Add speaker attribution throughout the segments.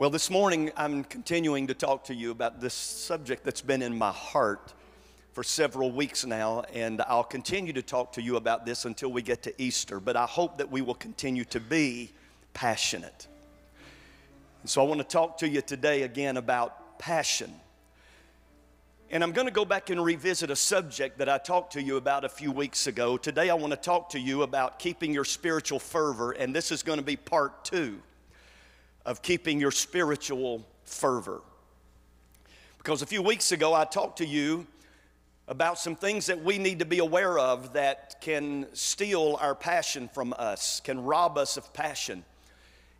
Speaker 1: Well, this morning I'm continuing to talk to you about this subject that's been in my heart for several weeks now, and I'll continue to talk to you about this until we get to Easter. But I hope that we will continue to be passionate. And so I want to talk to you today again about passion. And I'm going to go back and revisit a subject that I talked to you about a few weeks ago. Today I want to talk to you about keeping your spiritual fervor, and this is going to be part two of keeping your spiritual fervor. Because a few weeks ago, I talked to you about some things that we need to be aware of that can steal our passion from us, can rob us of passion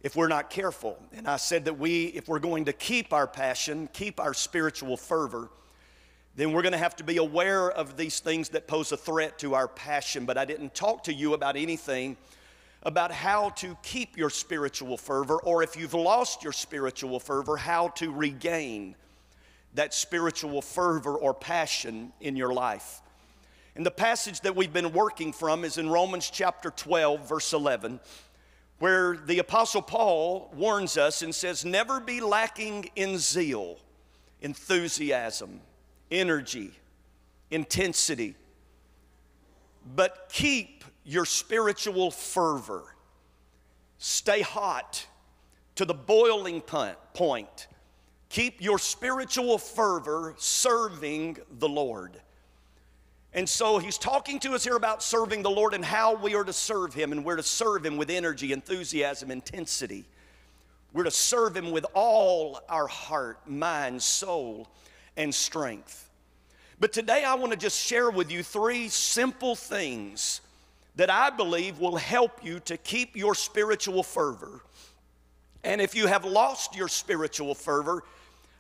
Speaker 1: if we're not careful. And I said that we, if we're going to keep our passion, keep our spiritual fervor, then we're going to have to be aware of these things that pose a threat to our passion. But I didn't talk to you about anything about how to keep your spiritual fervor, or if you've lost your spiritual fervor, how to regain that spiritual fervor or passion in your life. And the passage that we've been working from is in Romans chapter 12, verse 11, where the Apostle Paul warns us and says, Never be lacking in zeal, enthusiasm, energy, intensity, but keep your spiritual fervor. Stay hot to the boiling point. Keep your spiritual fervor serving the Lord. And so he's talking to us here about serving the Lord and how we are to serve him, and we're to serve him with energy, enthusiasm, intensity. We're to serve him with all our heart, mind, soul, and strength. But today I want to just share with you three simple things that I believe will help you to keep your spiritual fervor. And if you have lost your spiritual fervor,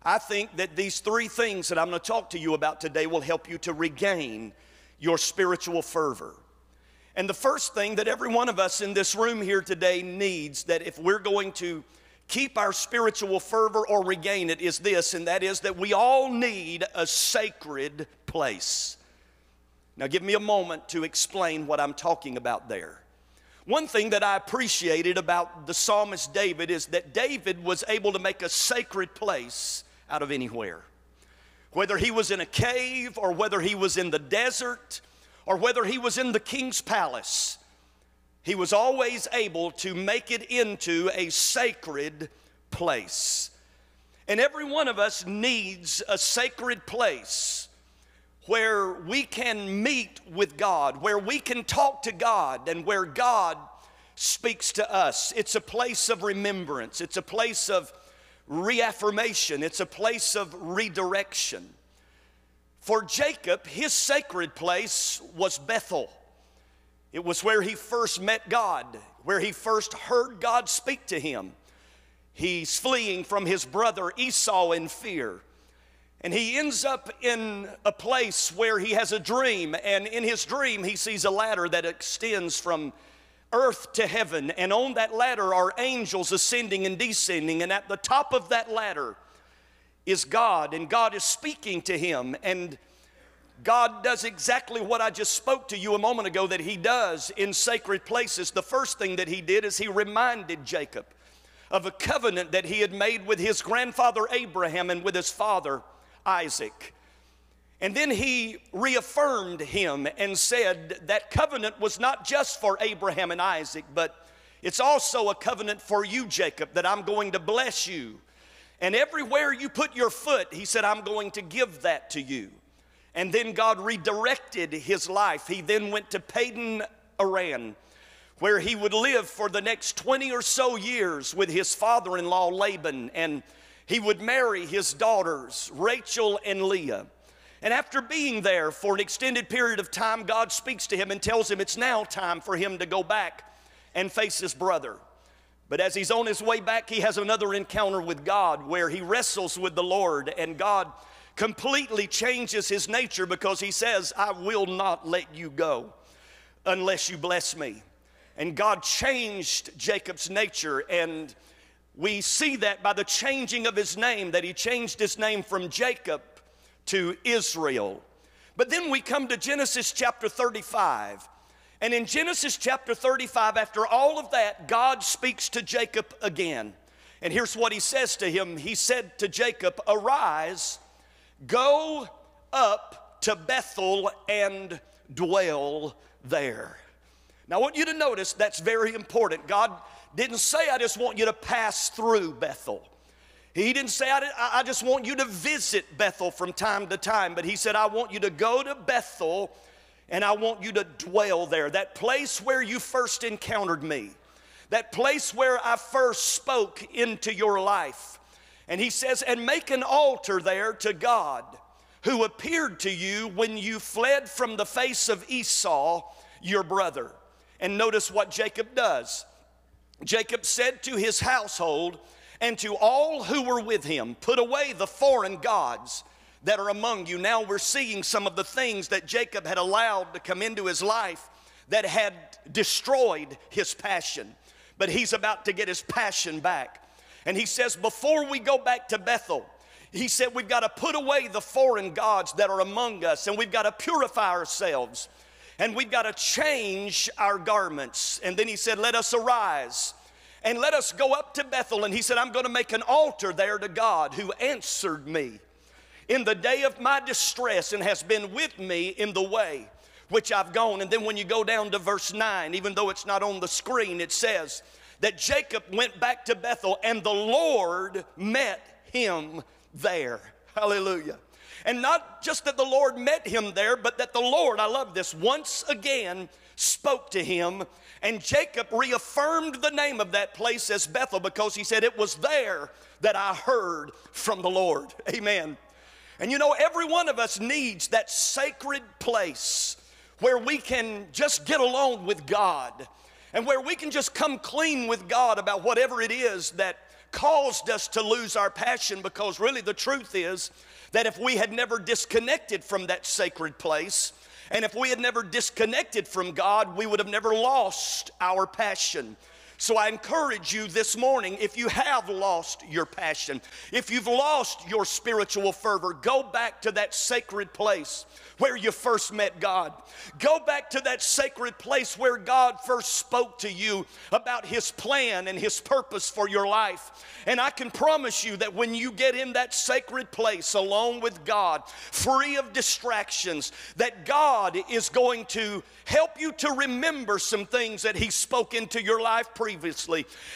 Speaker 1: I think that these three things that I'm going to talk to you about today will help you to regain your spiritual fervor. And the first thing that every one of us in this room here today needs, that if we're going to keep our spiritual fervor or regain it, is this, and that is that we all need a sacred place. Now, give me a moment to explain what I'm talking about there. One thing that I appreciated about the psalmist David is that David was able to make a sacred place out of anywhere. Whether he was in a cave or whether he was in the desert or whether he was in the king's palace, he was always able to make it into a sacred place. And every one of us needs a sacred place where we can meet with God, where we can talk to God, and where God speaks to us. It's a place of remembrance, it's a place of reaffirmation, it's a place of redirection. For Jacob, his sacred place was Bethel. It was where he first met God, where he first heard God speak to him. He's fleeing from his brother Esau in fear. And he ends up in a place where he has a dream, and in his dream, he sees a ladder that extends from earth to heaven. And on that ladder are angels ascending and descending, and at the top of that ladder is God, and God is speaking to him. And God does exactly what I just spoke to you a moment ago that He does in sacred places. The first thing that He did is He reminded Jacob of a covenant that he had made with his grandfather Abraham and with his father Isaac. And then he reaffirmed him and said that covenant was not just for Abraham and Isaac, but it's also a covenant for you, Jacob, that I'm going to bless you. And everywhere you put your foot, he said, I'm going to give that to you. And then God redirected his life. He then went to Padan Aram, where he would live for the next 20 or so years with his father in law Laban. And he would marry his daughters, Rachel and Leah. And after being there for an extended period of time, God speaks to him and tells him it's now time for him to go back and face his brother. But as he's on his way back, he has another encounter with God where he wrestles with the Lord, and God completely changes his nature because he says, I will not let you go unless you bless me. And God changed Jacob's nature and we see that by the changing of his name, that he changed his name from Jacob to Israel. But then we come to Genesis chapter 35. And in Genesis chapter 35, after all of that, God speaks to Jacob again. And here's what he says to him He said to Jacob, Arise, go up to Bethel and dwell there. Now, I want you to notice that's very important. God didn't say, I just want you to pass through Bethel. He didn't say, I, just want you to visit Bethel from time to time, but He said, I want you to go to Bethel and I want you to dwell there. That place where you first encountered me, that place where I first spoke into your life. And He says, and make an altar there to God who appeared to you when you fled from the face of Esau, your brother. And notice what Jacob does. Jacob said to his household and to all who were with him, Put away the foreign gods that are among you. Now we're seeing some of the things that Jacob had allowed to come into his life that had destroyed his passion. But he's about to get his passion back. And he says, Before we go back to Bethel, he said, We've got to put away the foreign gods that are among us and we've got to purify ourselves and we've got to change our garments. And then he said, Let us arise and let us go up to Bethel. And he said, I'm going to make an altar there to God who answered me in the day of my distress and has been with me in the way which I've gone. And then when you go down to verse 9, even though it's not on the screen, it says that Jacob went back to Bethel and the Lord met him there. Hallelujah. And not just that the Lord met him there, but that the Lord, I love this, once again spoke to him. And Jacob reaffirmed the name of that place as Bethel because he said, It was there that I heard from the Lord. Amen. And you know, every one of us needs that sacred place where we can just get along with God and where we can just come clean with God about whatever it is that caused us to lose our passion because really the truth is that if we had never disconnected from that sacred place, and if we had never disconnected from God, we would have never lost our passion. So I encourage you this morning if you have lost your passion, if you've lost your spiritual fervor, go back to that sacred place where you first met God. Go back to that sacred place where God first spoke to you about His plan and His purpose for your life. And I can promise you that when you get in that sacred place alone with God, free of distractions, that God is going to help you to remember some things that He spoke into your life previously.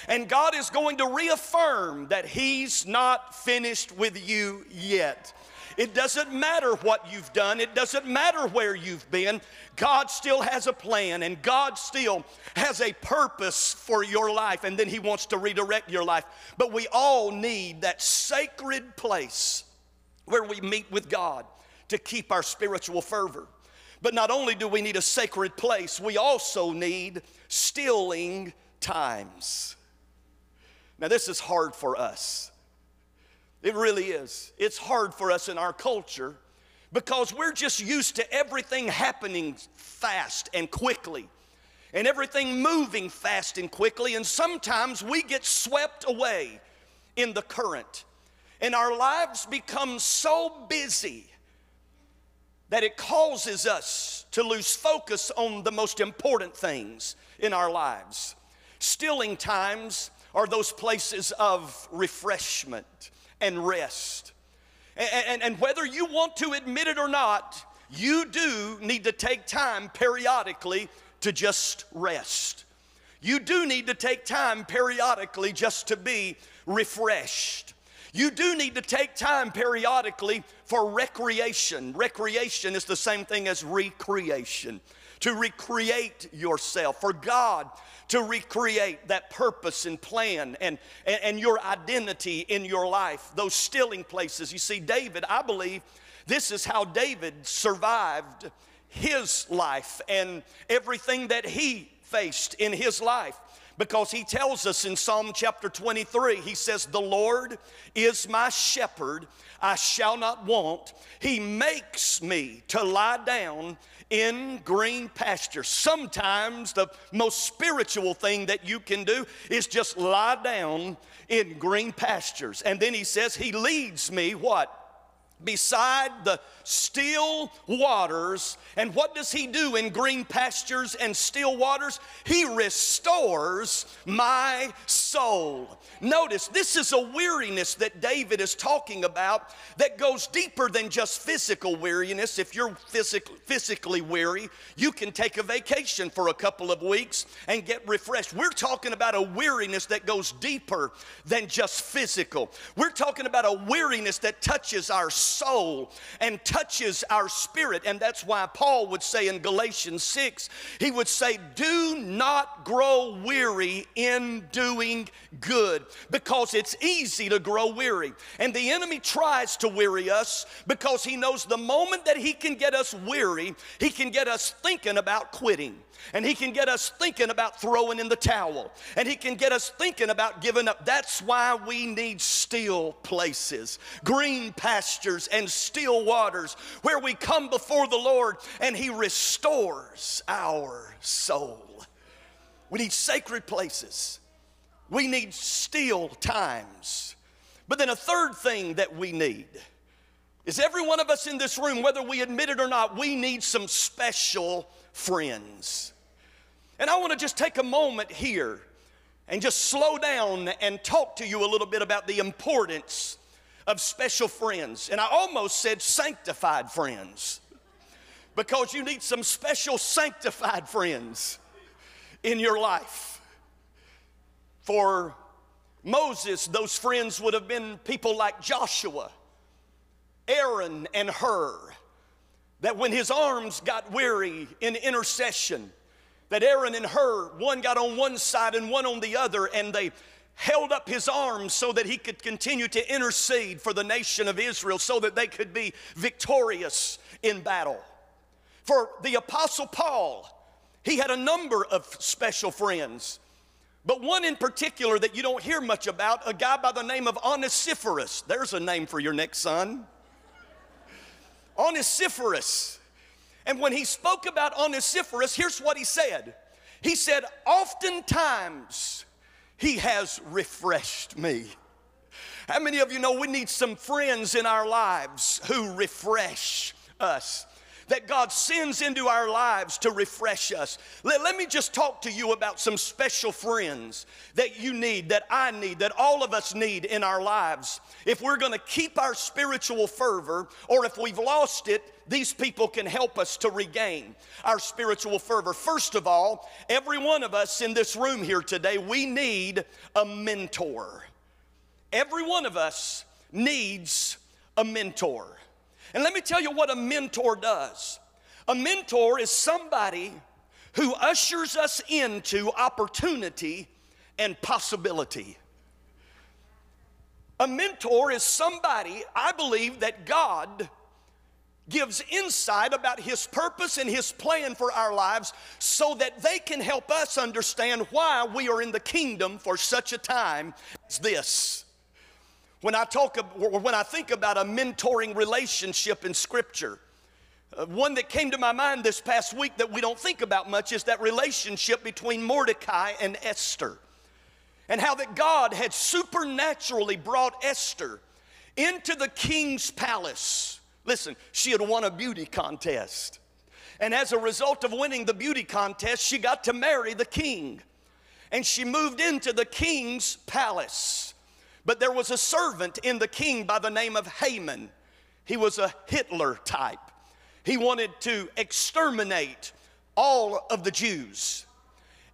Speaker 1: And God is going to reaffirm that He's not finished with you yet. It doesn't matter what you've done, it doesn't matter where you've been. God still has a plan and God still has a purpose for your life, and then He wants to redirect your life. But we all need that sacred place where we meet with God to keep our spiritual fervor. But not only do we need a sacred place, we also need stilling times. Now, this is hard for us. It really is. It's hard for us in our culture because we're just used to everything happening fast and quickly and everything moving fast and quickly. And sometimes we get swept away in the current. And our lives become so busy that it causes us to lose focus on the most important things in our lives. Stilling times are those places of refreshment and rest. And, and, and whether you want to admit it or not, you do need to take time periodically to just rest. You do need to take time periodically just to be refreshed. You do need to take time periodically for recreation. Recreation is the same thing as recreation, to recreate yourself. For God to recreate that purpose and plan and, and, and your identity in your life, those stilling places. You see, David, I believe this is how David survived his life and everything that he faced in his life because he tells us in Psalm chapter 23, he says, The Lord is my shepherd, I shall not want. He makes me to lie down in green pastures. Sometimes the most spiritual thing that you can do is just lie down in green pastures. And then he says, He leads me what? Beside the still waters. And what does he do in green pastures and still waters? He restores my soul. Notice this is a weariness that David is talking about that goes deeper than just physical weariness. If you're physic- physically weary, you can take a vacation for a couple of weeks and get refreshed. We're talking about a weariness that goes deeper than just physical. We're talking about a weariness that touches our soul and touches our spirit. And that's why Paul would say in Galatians 6, he would say, Do not grow weary in doing good because it's easy to grow weary. And the enemy tries to weary us because he knows the moment that he can get us weary, he can get us thinking about quitting. And he can get us thinking about throwing in the towel. And he can get us thinking about giving up. That's why we need still places, green pastures, and still waters where we come before the Lord and he restores our soul. We need sacred places. We need still times. But then a third thing that we need is every one of us in this room, whether we admit it or not, we need some special friends. And I want to just take a moment here and just slow down and talk to you a little bit about the importance of special friends. And I almost said sanctified friends because you need some special sanctified friends in your life. For Moses, those friends would have been people like Joshua, Aaron, and Hur. That when his arms got weary in intercession, that Aaron and Hur, one got on one side and one on the other, and they held up his arms so that he could continue to intercede for the nation of Israel so that they could be victorious in battle. For the Apostle Paul, he had a number of special friends, but one in particular that you don't hear much about, a guy by the name of Onesiphorus. There's a name for your next son. Onesiphorus. And when he spoke about Onesiphorus, here's what he said He said, Oftentimes he has refreshed me. How many of you know we need some friends in our lives who refresh us? that God sends into our lives to refresh us. Let, let, me just talk to you about some special friends that you need, that I need, that all of us need in our lives. If we're to keep our spiritual fervor, or if we've lost it, these people can help us to regain our spiritual fervor. First of all, every one of us in this room here today, we need a mentor. Every one of us needs a mentor. And let me tell you what a mentor does a mentor is somebody who ushers us into opportunity and possibility. A mentor is somebody, I believe, that God gives insight about His purpose and His plan for our lives so that they can help us understand why we are in the kingdom for such a time as this. When I talk, or when I think about a mentoring relationship in Scripture, uh, one that came to my mind this past week that we don't think about much is that relationship between Mordecai and Esther. And how that God had supernaturally brought Esther into the king's palace. Listen, she had won a beauty contest. And as a result of winning the beauty contest, she got to marry the king. And she moved into the king's palace. But there was a servant in the king by the name of Haman. He was a Hitler type. He wanted to exterminate all of the Jews.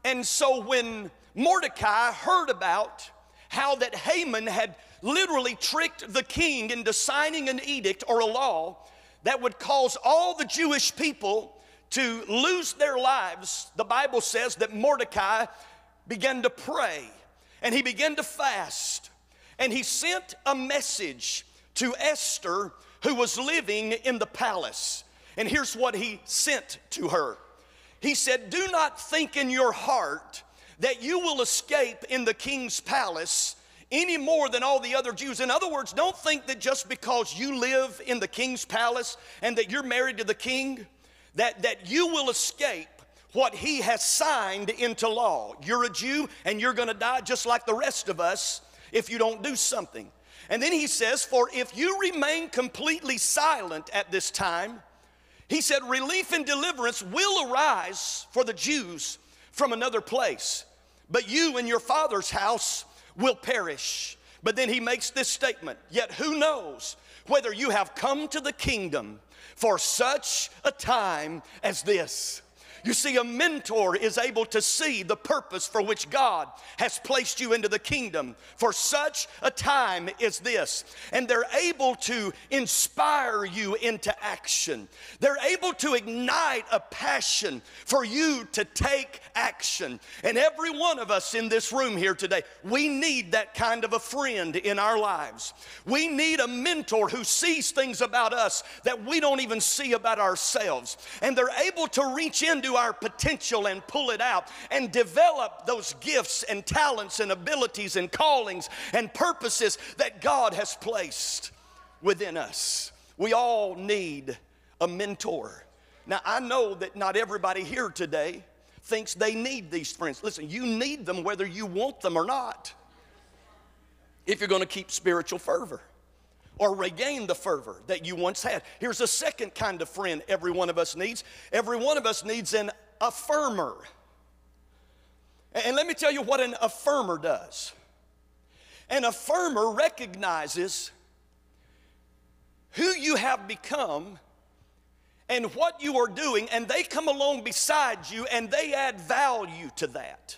Speaker 1: And so when Mordecai heard about how that Haman had literally tricked the king into signing an edict or a law that would cause all the Jewish people to lose their lives, the Bible says that Mordecai began to pray and he began to fast. And he sent a message to Esther, who was living in the palace. And here's what he sent to her. He said, Do not think in your heart that you will escape in the king's palace any more than all the other Jews. In other words, don't think that just because you live in the king's palace and that you're married to the king, that, that you will escape what he has signed into law. You're a Jew and you're gonna die just like the rest of us if you don't do something. And then he says, For if you remain completely silent at this time, he said, relief and deliverance will arise for the Jews from another place, but you and your father's house will perish. But then he makes this statement Yet who knows whether you have come to the kingdom for such a time as this? You see, a mentor is able to see the purpose for which God has placed you into the kingdom for such a time as this. And they're able to inspire you into action. They're able to ignite a passion for you to take action. And every one of us in this room here today, we need that kind of a friend in our lives. We need a mentor who sees things about us that we don't even see about ourselves. And they're able to reach into our potential and pull it out and develop those gifts and talents and abilities and callings and purposes that God has placed within us. We all need a mentor. Now, I know that not everybody here today thinks they need these friends. Listen, you need them whether you want them or not. If you're going to keep spiritual fervor or regain the fervor that you once had. Here's a second kind of friend every one of us needs. Every one of us needs an affirmer. And let me tell you what an affirmer does. An affirmer recognizes who you have become and what you are doing, and they come along beside you and they add value to that.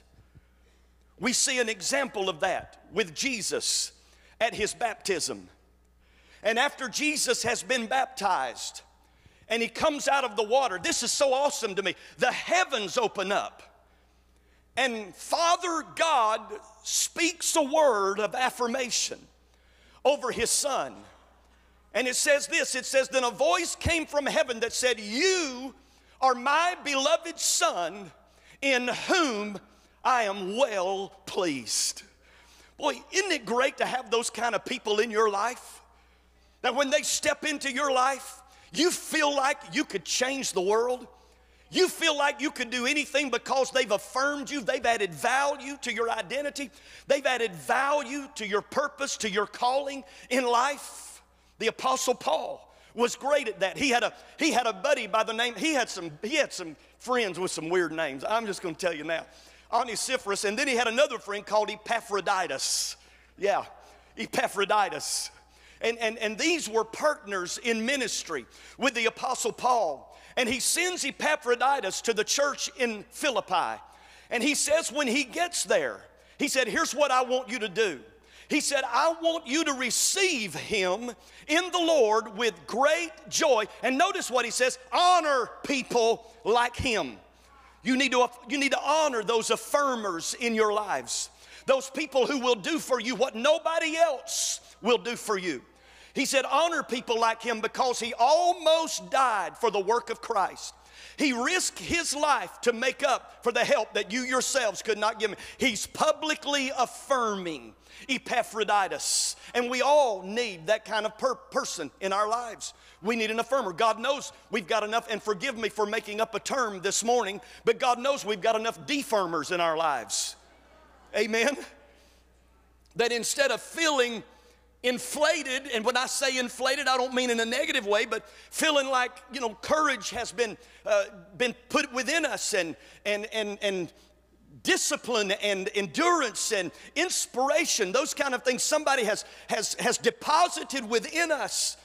Speaker 1: We see an example of that with Jesus at his baptism. And after Jesus has been baptized and he comes out of the water, this is so awesome to me. The heavens open up, and Father God speaks a word of affirmation over his son. And it says this it says, Then a voice came from heaven that said, You are my beloved son in whom I am well pleased. Boy, isn't it great to have those kind of people in your life? That when they step into your life, you feel like you could change the world. You feel like you could do anything because they've affirmed you, they've added value to your identity, they've added value to your purpose, to your calling in life. The apostle Paul was great at that. He had a he had a buddy by the name he had some he had some friends with some weird names. I'm just going to tell you now. Onesiphorus and then he had another friend called Epaphroditus. Yeah, Epaphroditus. And, and, and these were partners in ministry with the Apostle Paul. And he sends Epaphroditus to the church in Philippi. And he says, when he gets there, he said, Here's what I want you to do. He said, I want you to receive him in the Lord with great joy. And notice what he says honor people like him. You need to, you need to honor those affirmers in your lives, those people who will do for you what nobody else will do for you. He said, honor people like him because he almost died for the work of Christ. He risked his life to make up for the help that you yourselves could not give him. He's publicly affirming Epaphroditus. And we all need that kind of per- person in our lives. We need an affirmer. God knows we've got enough, and forgive me for making up a term this morning, but God knows we've got enough defirmers in our lives. Amen? That instead of feeling inflated, and when I say inflated, I don't mean in a negative way, but feeling like, you know, courage has been, uh, been put within us and, and, and, and discipline and endurance and inspiration, those kind of things somebody has, has, has deposited within us.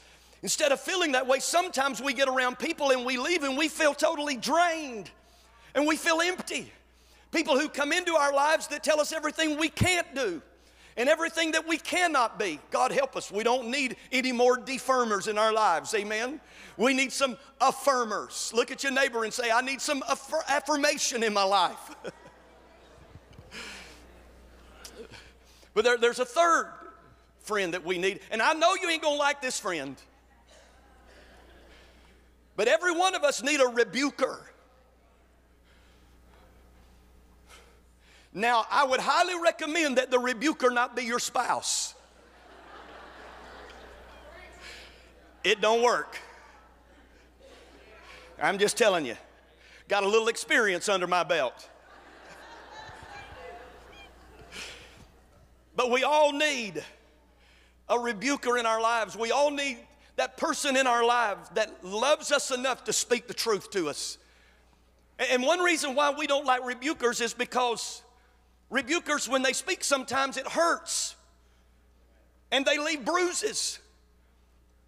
Speaker 1: Instead of feeling that way, sometimes we get around people and we leave and we feel totally drained and we feel empty. People who come into our lives that tell us everything we can't do and everything that we cannot be. God help us. We don't need any more defirmers in our lives. Amen. We need some affirmers. Look at your neighbor and say, I need some affir- affirmation in my life. but there, there's a third friend that we need. And I know you ain't gonna like this friend. But every one of us need a rebuker. Now, I would highly recommend that the rebuker not be your spouse. It don't work. I'm just telling you. Got a little experience under my belt. But we all need a rebuker in our lives. We all need that person in our lives that loves us enough to speak the truth to us. And one reason why we don't like rebukers is because rebukers, when they speak, sometimes it hurts and they leave bruises.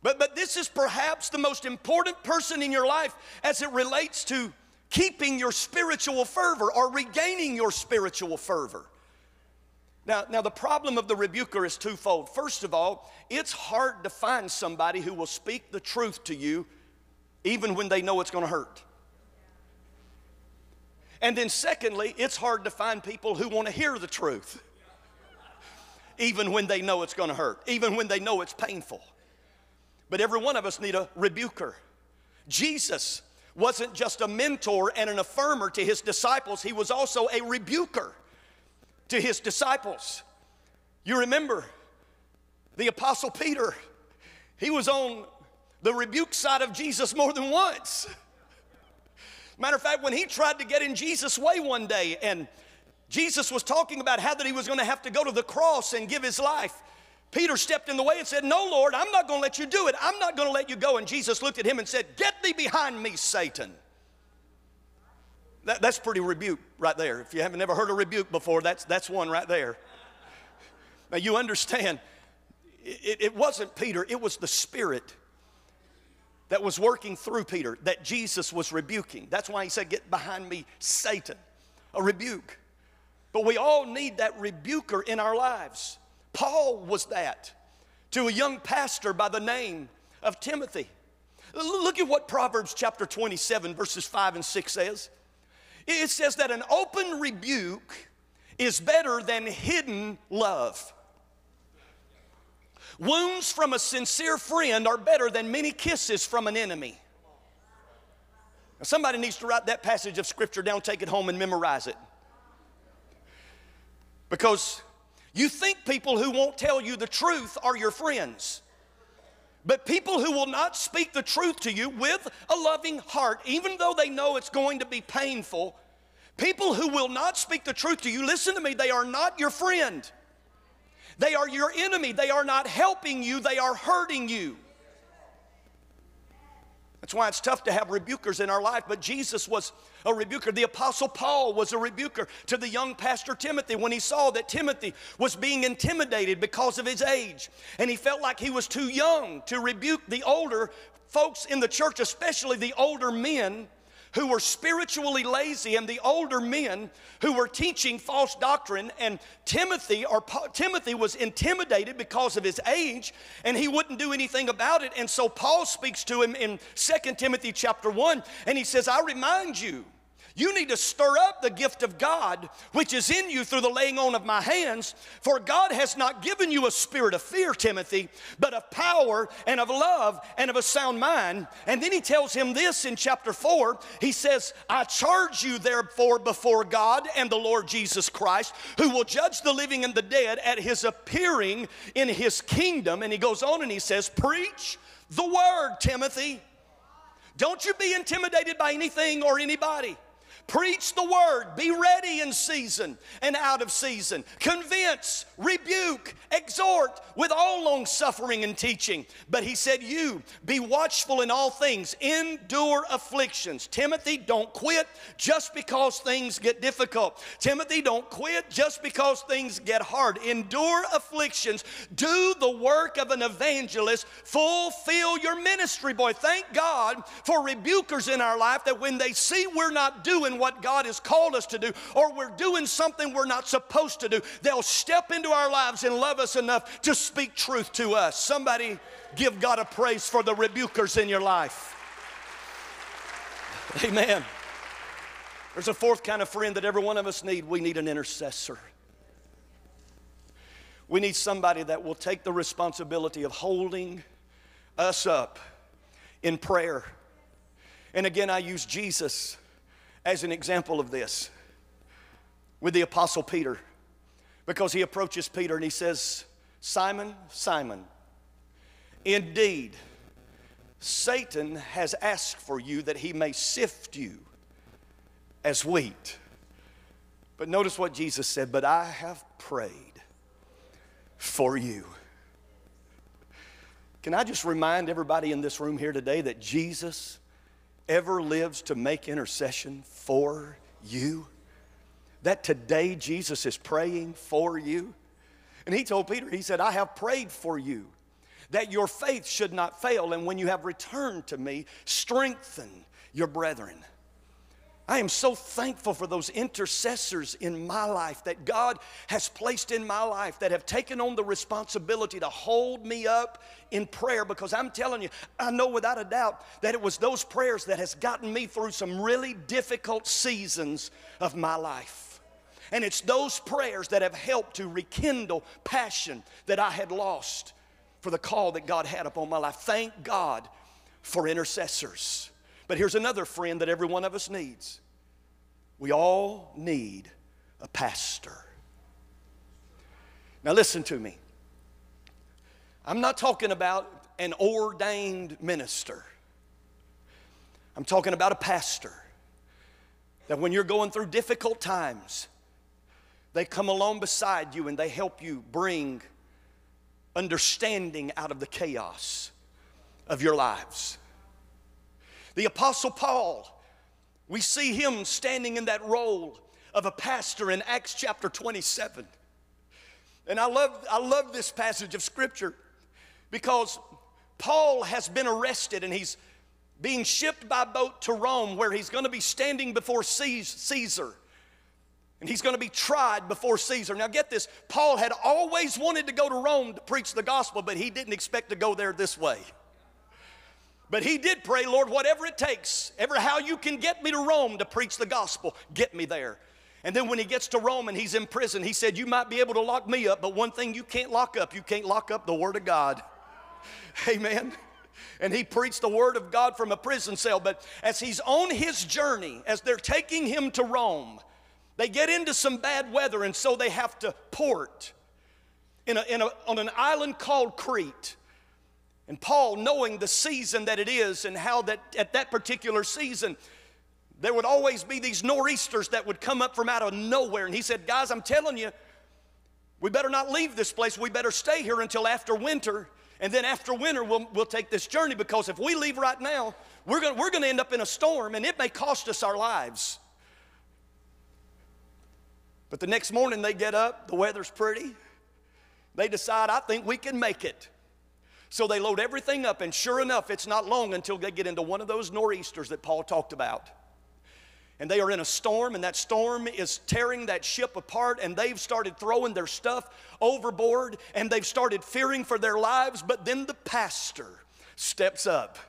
Speaker 1: But, but this is perhaps the most important person in your life as it relates to keeping your spiritual fervor or regaining your spiritual fervor. Now, now, the problem of the rebuker is twofold. First of all, it's hard to find somebody who will speak the truth to you even when they know it's going to hurt. And then, secondly, it's hard to find people who want to hear the truth even when they know it's going to hurt, even when they know it's painful. But every one of us need a rebuker. Jesus wasn't just a mentor and an affirmer to his disciples, he was also a rebuker to his disciples. You remember the Apostle Peter, he was on the rebuke side of Jesus more than once. Matter of fact, when he tried to get in Jesus' way one day and Jesus was talking about how that he was going to have to go to the cross and give his life. Peter stepped in the way and said, No, Lord, I'm not going to let you do it. I'm not going to let you go. And Jesus looked at him and said, Get thee behind me, Satan. That, that's pretty rebuke right there. If you haven't ever heard a rebuke before, that's, that's one right there. Now, you understand, it, it wasn't Peter, it was the Spirit that was working through Peter that Jesus was rebuking. That's why he said, Get behind me, Satan. A rebuke. But we all need that rebuker in our lives. Paul was that to a young pastor by the name of Timothy. Look at what Proverbs chapter 27, verses 5 and 6 says. It says that an open rebuke is better than hidden love. Wounds from a sincere friend are better than many kisses from an enemy. Now somebody needs to write that passage of scripture down, take it home, and memorize it. Because you think people who won't tell you the truth are your friends. But people who will not speak the truth to you with a loving heart, even though they know it's going to be painful, people who will not speak the truth to you, listen to me, they are not your friend. They are your enemy. They are not helping you, they are hurting you. That's why it's tough to have rebukers in our life, but Jesus was a rebuker. The Apostle Paul was a rebuker to the young pastor Timothy when he saw that Timothy was being intimidated because of his age. And he felt like he was too young to rebuke the older folks in the church, especially the older men who were spiritually lazy and the older men who were teaching false doctrine. And Timothy or Timothy was intimidated because of his age and he wouldn't do anything about it. And so Paul speaks to him in 2 Timothy chapter 1 and he says I remind you you need to stir up the gift of God which is in you through the laying on of my hands. For God has not given you a spirit of fear, Timothy, but of power and of love and of a sound mind. And then he tells him this in chapter 4. He says, I charge you therefore before God and the Lord Jesus Christ, who will judge the living and the dead at his appearing in his kingdom. And he goes on and he says, Preach the word, Timothy. Don't you be intimidated by anything or anybody. Preach the word. Be ready in season and out of season. Convince, rebuke, exhort with all long suffering and teaching. But he said, You be watchful in all things, endure afflictions. Timothy, don't quit just because things get difficult. Timothy, don't quit just because things get hard. Endure afflictions. Do the work of an evangelist. Fulfill your ministry, boy. Thank God for rebukers in our life that when they see we're not doing what God has called us to do, or we're doing something we're not supposed to do, they'll step into our lives and love us enough to speak truth to us. Somebody give God a praise for the rebukers in your life. Amen. There's a fourth kind of friend that every one of us need. We need an intercessor. We need somebody that will take the responsibility of holding us up in prayer. And again, I use Jesus as an example of this with the Apostle Peter because he approaches Peter and he says, Simon, Simon, indeed, Satan has asked for you that he may sift you as wheat. But notice what Jesus said, but I have prayed for you. Can I just remind everybody in this room here today that Jesus ever lives to make intercession for you? That today Jesus is praying for you? And he told Peter, he said, I have prayed for you that your faith should not fail, and when you have returned to me, strengthen your brethren. I am so thankful for those intercessors in my life that God has placed in my life that have taken on the responsibility to hold me up in prayer because I'm telling you, I know without a doubt that it was those prayers that has gotten me through some really difficult seasons of my life. And it's those prayers that have helped to rekindle passion that I had lost for the call that God had upon my life. Thank God for intercessors. But here's another friend that every one of us needs we all need a pastor. Now, listen to me. I'm not talking about an ordained minister, I'm talking about a pastor. That when you're going through difficult times, they come along beside you and they help you bring understanding out of the chaos of your lives. The Apostle Paul, we see him standing in that role of a pastor in Acts chapter 27. And I love, I love this passage of Scripture because Paul has been arrested and he's being shipped by boat to Rome where he's going to be standing before Caesar. And he's going to be tried before Caesar. Now, get this Paul had always wanted to go to Rome to preach the gospel, but he didn't expect to go there this way. But he did pray, Lord, whatever it takes, ever how you can get me to Rome to preach the gospel, get me there. And then when he gets to Rome and he's in prison, he said, You might be able to lock me up, but one thing you can't lock up, you can't lock up the Word of God. Amen. And he preached the Word of God from a prison cell. But as he's on his journey, as they're taking him to Rome, they get into some bad weather, and so they have to port in a, in a, on an island called Crete. And Paul, knowing the season that it is and how that at that particular season, there would always be these nor'easters that would come up from out of nowhere. And he said, Guys, I'm telling you, we better not leave this place. We better stay here until after winter. And then after winter, we'll, we'll take this journey because if we leave right now, we're going we're to end up in a storm and it may cost us our lives. But the next morning they get up, the weather's pretty. They decide, I think we can make it. So they load everything up, and sure enough, it's not long until they get into one of those nor'easters that Paul talked about. And they are in a storm, and that storm is tearing that ship apart, and they've started throwing their stuff overboard, and they've started fearing for their lives. But then the pastor steps up.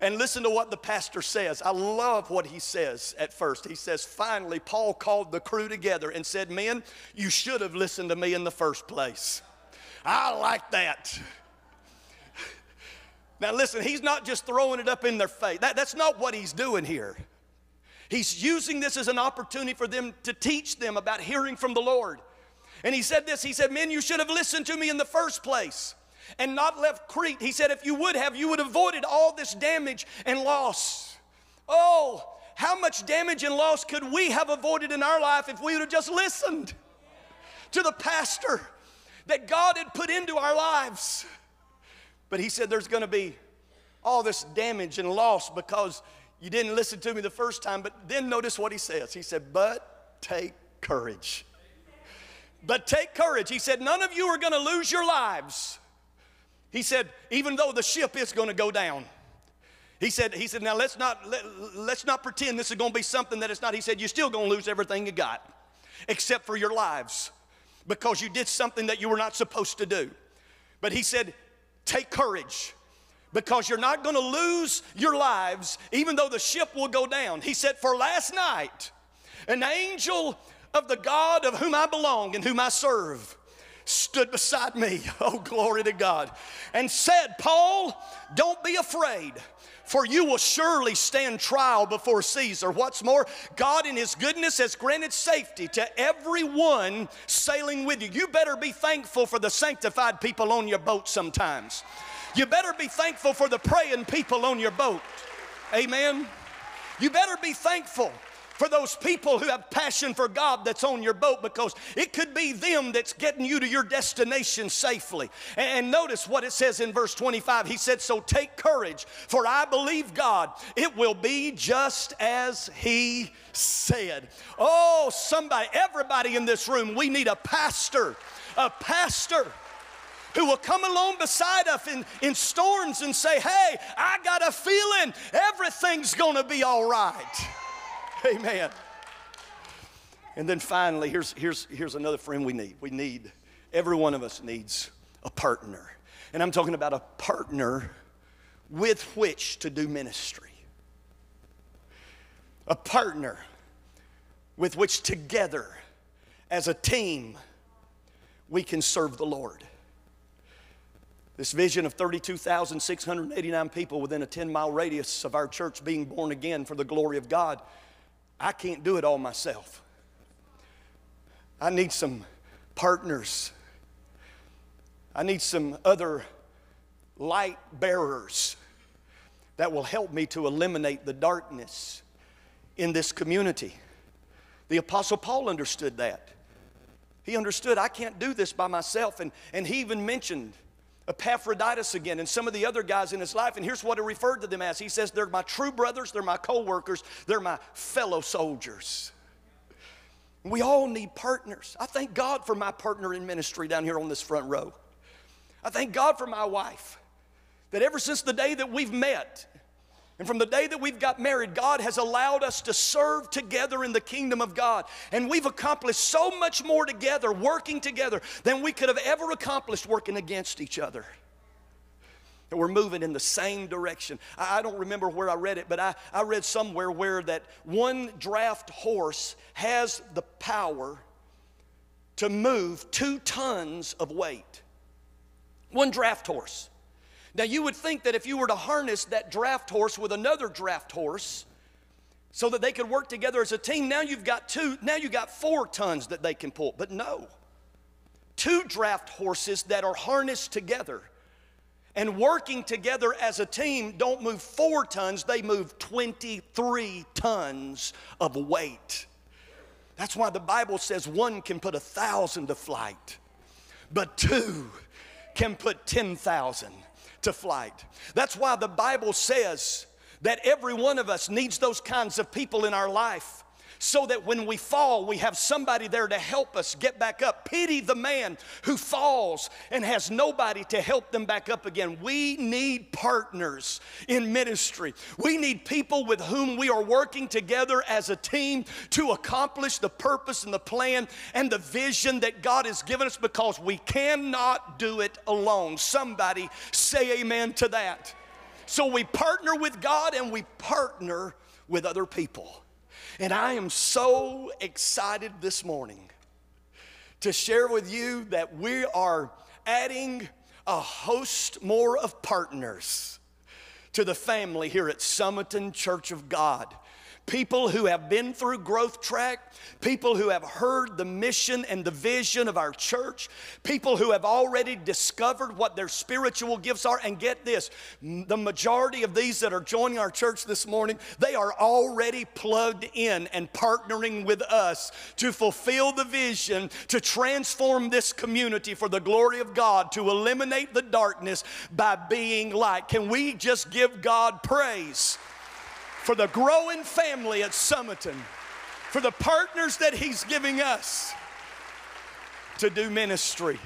Speaker 1: And listen to what the pastor says. I love what he says at first. He says, Finally, Paul called the crew together and said, Men, you should have listened to me in the first place. I like that. Now, listen, he's not just throwing it up in their face. That, that's not what he's doing here. He's using this as an opportunity for them to teach them about hearing from the Lord. And he said this He said, Men, you should have listened to me in the first place and not left Crete. He said, If you would have, you would have avoided all this damage and loss. Oh, how much damage and loss could we have avoided in our life if we would have just listened to the pastor that God had put into our lives? But he said there's going to be all this damage and loss because you didn't listen to me the first time. But then notice what he says. He said, But take courage. But take courage. He said, None of you are going to lose your lives. He said, even though the ship is going to go down. He said, he said, now let's not let, let's not pretend this is going to be something that it's not. He said, you're still going to lose everything you got, except for your lives, because you did something that you were not supposed to do. But he said, Take courage because you're not going to lose your lives even though the ship will go down. He said, For last night, an angel of the God of whom I belong and whom I serve stood beside me. Oh, glory to God. And said, Paul, don't be afraid for you will surely stand trial before Caesar. What's more, God in His goodness has granted safety to everyone sailing with you. You better be thankful for the sanctified people on your boat sometimes. You better be thankful for the praying people on your boat. Amen. You better be thankful for those people who have passion for God that's on your boat because it could be them that's getting you to your destination safely. And notice what it says in verse 25. He said, So take courage, for I believe God, it will be just as He said. Oh, somebody, everybody in this room, we need a pastor, a pastor who will come along beside us in, in storms and say, Hey, I got a feeling everything's gonna be all right. Amen. And then finally, here's, here's, here's another friend we need. We need, every one of us needs a partner. And I'm talking about a partner with which to do ministry. A partner with which together, as a team, we can serve the Lord. This vision of 32,689 people within a 10 mile radius of our church being born again for the glory of God, I can't do it all myself. I need some partners. I need some other light bearers that will help me to eliminate the darkness in this community. The Apostle Paul understood that. He understood I can't do this by myself, and, and he even mentioned Epaphroditus again and some of the other guys in his life. And here's what he referred to them as He says, They're my true brothers, they're my co workers, they're my fellow soldiers. We all need partners. I thank God for my partner in ministry down here on this front row. I thank God for my wife that ever since the day that we've met, and from the day that we've got married, God has allowed us to serve together in the kingdom of God. And we've accomplished so much more together, working together, than we could have ever accomplished working against each other. And we're moving in the same direction. I, don't remember where I read it, but I, I read somewhere where that one draft horse has the power to move two tons of weight. One draft horse. Now, you would think that if you were to harness that draft horse with another draft horse so that they could work together as a team, now you've got two, now you've got four tons that they can pull. But no, two draft horses that are harnessed together and working together as a team don't move four tons, they move 23 tons of weight. That's why the Bible says one can put a thousand to flight, but two can put 10,000 to flight. That's why the Bible says that every one of us needs those kinds of people in our life so that when we fall, we have somebody there to help us get back up. Pity the man who falls and has nobody to help them back up again. We need partners in ministry. We need people with whom we are working together as a team to accomplish the purpose and the plan and the vision that God has given us because we cannot do it alone. Somebody say amen to that. So we partner with God and we partner with other people. And I am so excited this morning to share with you that we are adding a host more of partners to the family here at Sumiton Church of God people who have been through Growth Track, people who have heard the mission and the vision of our church, people who have already discovered what their spiritual gifts are. And get this the majority of these that are joining our church this morning, they are already plugged in and partnering with us to fulfill the vision to transform this community for the glory of God, to eliminate the darkness by being light. Can we just give God praise? For the growing family at Sumiton, for the partners that He's giving us to do ministry.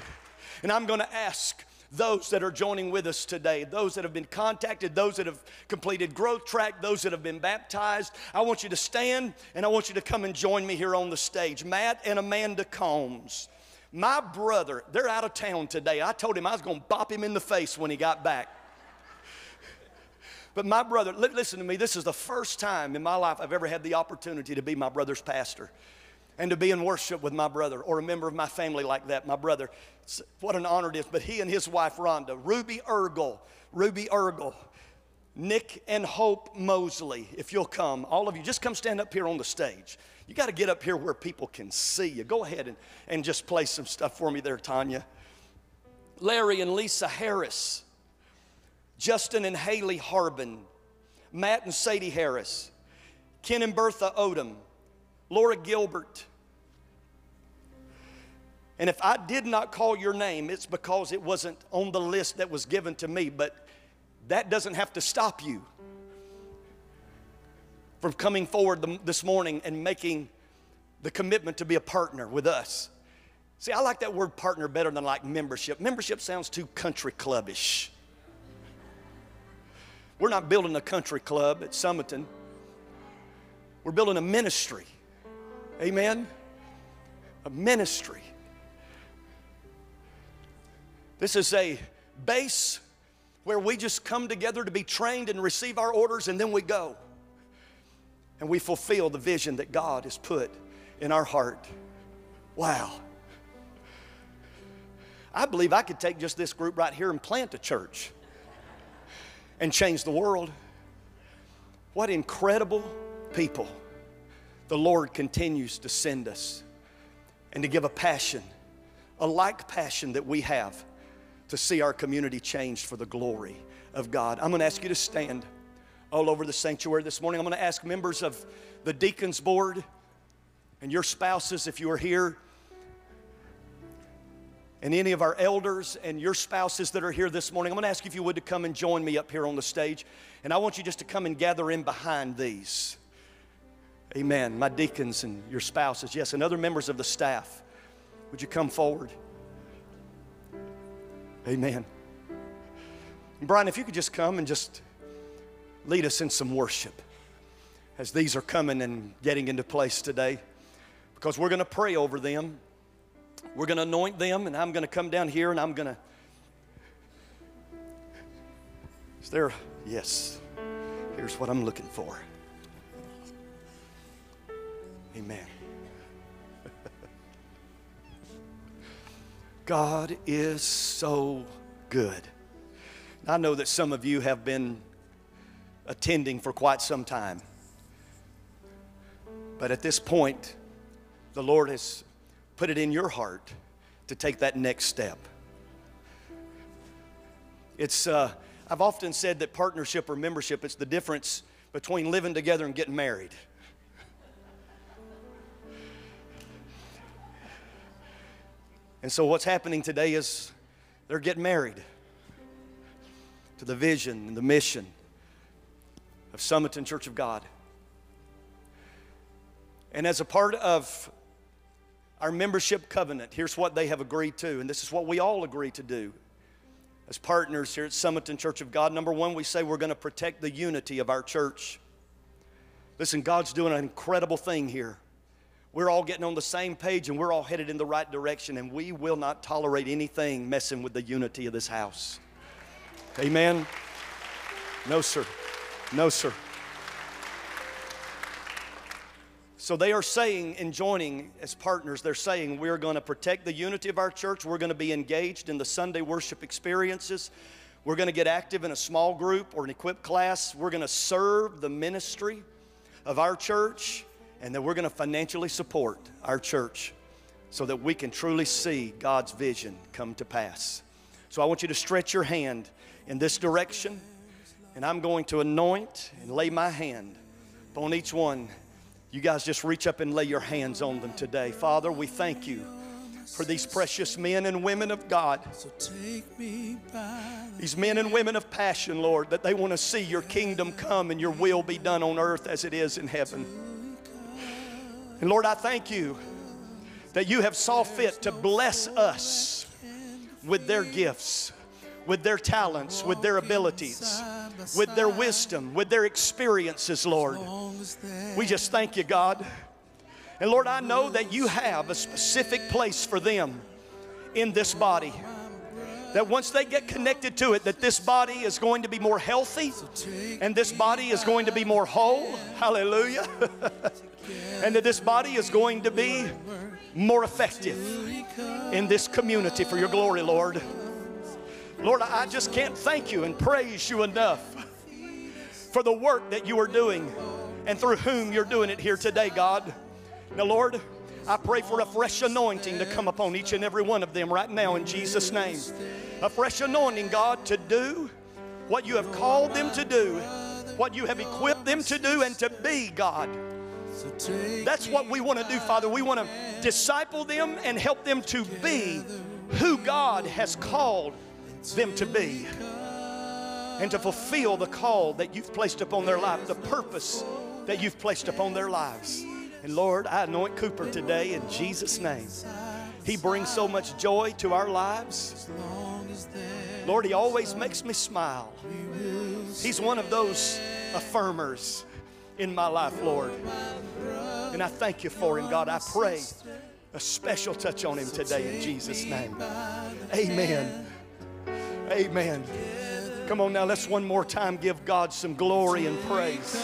Speaker 1: And I'm going to ask those that are joining with us today, those that have been contacted, those that have completed growth track, those that have been baptized. I want you to stand and I want you to come and join me here on the stage. Matt and Amanda Combs. My brother, they're out of town today. I told him I was going to bop him in the face when he got back. But my brother, listen to me, this is the first time in my life I've ever had the opportunity to be my brother's pastor and to be in worship with my brother or a member of my family like that, my brother. What an honor it is. But he and his wife, Rhonda, Ruby Ergel, Ruby Ergel, Nick and Hope Mosley, if you'll come, all of you, just come stand up here on the stage. You got to get up here where people can see you. Go ahead and, and just play some stuff for me there, Tanya. Larry and Lisa Harris, Justin and Haley Harbin, Matt and Sadie Harris, Ken and Bertha Odom, Laura Gilbert. And if I did not call your name, it's because it wasn't on the list that was given to me, but that doesn't have to stop you from coming forward this morning and making the commitment to be a partner with us. See, I like that word partner better than like membership. Membership sounds too country clubbish. We're not building a country club at Sumiton. We're building a ministry. Amen? A ministry. This is a base where we just come together to be trained and receive our orders and then we go. And we fulfill the vision that God has put in our heart. Wow. I believe I could take just this group right here and plant a church and change the world. What incredible people the Lord continues to send us and to give a passion, a like passion that we have to see our community changed for the glory of God. I'm going to ask you to stand all over the sanctuary this morning. I'm going to ask members of the deacons board and your spouses, if you are here, and any of our elders and your spouses that are here this morning, I'm going to ask you if you would to come and join me up here on the stage. And I want you just to come and gather in behind these. Amen. My deacons and your spouses, yes, and other members of the staff. Would you come forward? Amen. And Brian, if you could just come and just lead us in some worship as these are coming and getting into place today, because we're going to pray over them. We're going to anoint them, and I'm going to come down here and I'm going to. Is there? Yes. Here's what I'm looking for. Amen. God is so good. I know that some of you have been attending for quite some time. But at this point, the Lord has put it in your heart to take that next step. It's, uh, I've often said that partnership or membership, it's the difference between living together and getting married. And so, what's happening today is they're getting married to the vision and the mission of Sumiton Church of God. And as a part of our membership covenant, here's what they have agreed to, and this is what we all agree to do as partners here at Sumiton Church of God. Number one, we say we're going to protect the unity of our church. Listen, God's doing an incredible thing here. We're all getting on the same page and we're all headed in the right direction, and we will not tolerate anything messing with the unity of this house. Amen? No, sir. No, sir. So they are saying and joining as partners, they're saying we're going to protect the unity of our church. We're going to be engaged in the Sunday worship experiences. We're going to get active in a small group or an equipped class. We're going to serve the ministry of our church, and then we're going to financially support our church so that we can truly see God's vision come to pass. So I want you to stretch your hand in this direction, and I'm going to anoint and lay my hand upon each one you guys just reach up and lay your hands on them today. Father, we thank you for these precious men and women of God. These men and women of passion, Lord, that they want to see your kingdom come and your will be done on earth as it is in heaven. And Lord, I thank you that you have saw fit to bless us with their gifts with their talents, with their abilities, with their wisdom, with their experiences, Lord. We just thank you, God. And Lord, I know that you have a specific place for them in this body. That once they get connected to it, that this body is going to be more healthy and this body is going to be more whole. Hallelujah. and that this body is going to be more effective in this community for your glory, Lord. Lord, I just can't thank you and praise you enough for the work that you are doing and through whom you're doing it here today, God. Now, Lord, I pray for a fresh anointing to come upon each and every one of them right now in Jesus' name. A fresh anointing, God, to do what you have called them to do, what you have equipped them to do and to be, God. That's what we want to do, Father. We want to disciple them and help them to be who God has called them to be and to fulfill the call that you've placed upon their life, the purpose that you've placed upon their lives. And Lord, I anoint Cooper today in Jesus' name. He brings so much joy to our lives. Lord, He always makes me smile. He's one of those affirmers in my life, Lord. And I thank you for him, God. I pray a special touch on him today in Jesus' name. Amen. Amen. Come on now, let's one more time give God some glory and praise.